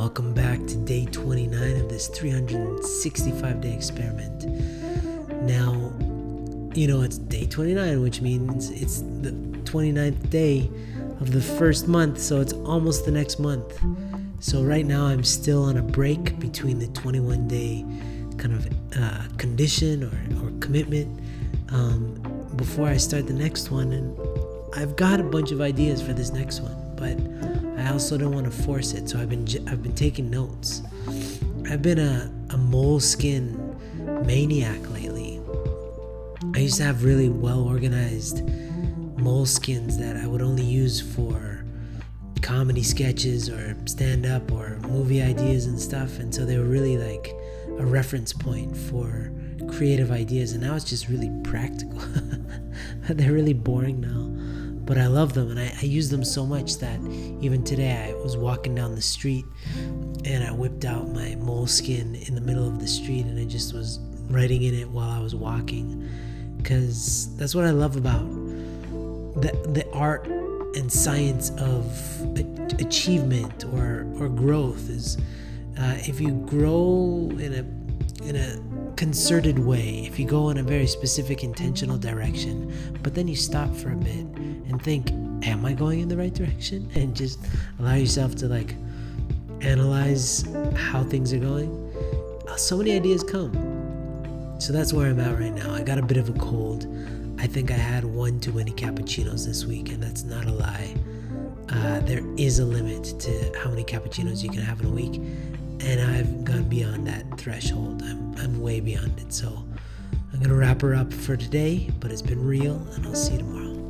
Welcome back to day 29 of this 365 day experiment. Now, you know, it's day 29, which means it's the 29th day of the first month, so it's almost the next month. So, right now, I'm still on a break between the 21 day kind of uh, condition or, or commitment um, before I start the next one. And I've got a bunch of ideas for this next one, but I also don't want to force it, so I've been I've been taking notes. I've been a, a moleskin maniac lately. I used to have really well organized moleskins that I would only use for comedy sketches or stand up or movie ideas and stuff, and so they were really like a reference point for creative ideas. And now it's just really practical. They're really boring now but I love them and I, I, use them so much that even today I was walking down the street and I whipped out my moleskin in the middle of the street and I just was writing in it while I was walking because that's what I love about the, the art and science of achievement or, or growth is uh, if you grow in a in a concerted way, if you go in a very specific intentional direction, but then you stop for a bit and think, am I going in the right direction? And just allow yourself to like analyze how things are going, uh, so many ideas come. So that's where I'm at right now. I got a bit of a cold. I think I had one too many cappuccinos this week, and that's not a lie. Uh, there is a limit to how many cappuccinos you can have in a week, and I've gone beyond that threshold. I'm, I'm way beyond it. So I'm going to wrap her up for today, but it's been real, and I'll see you tomorrow.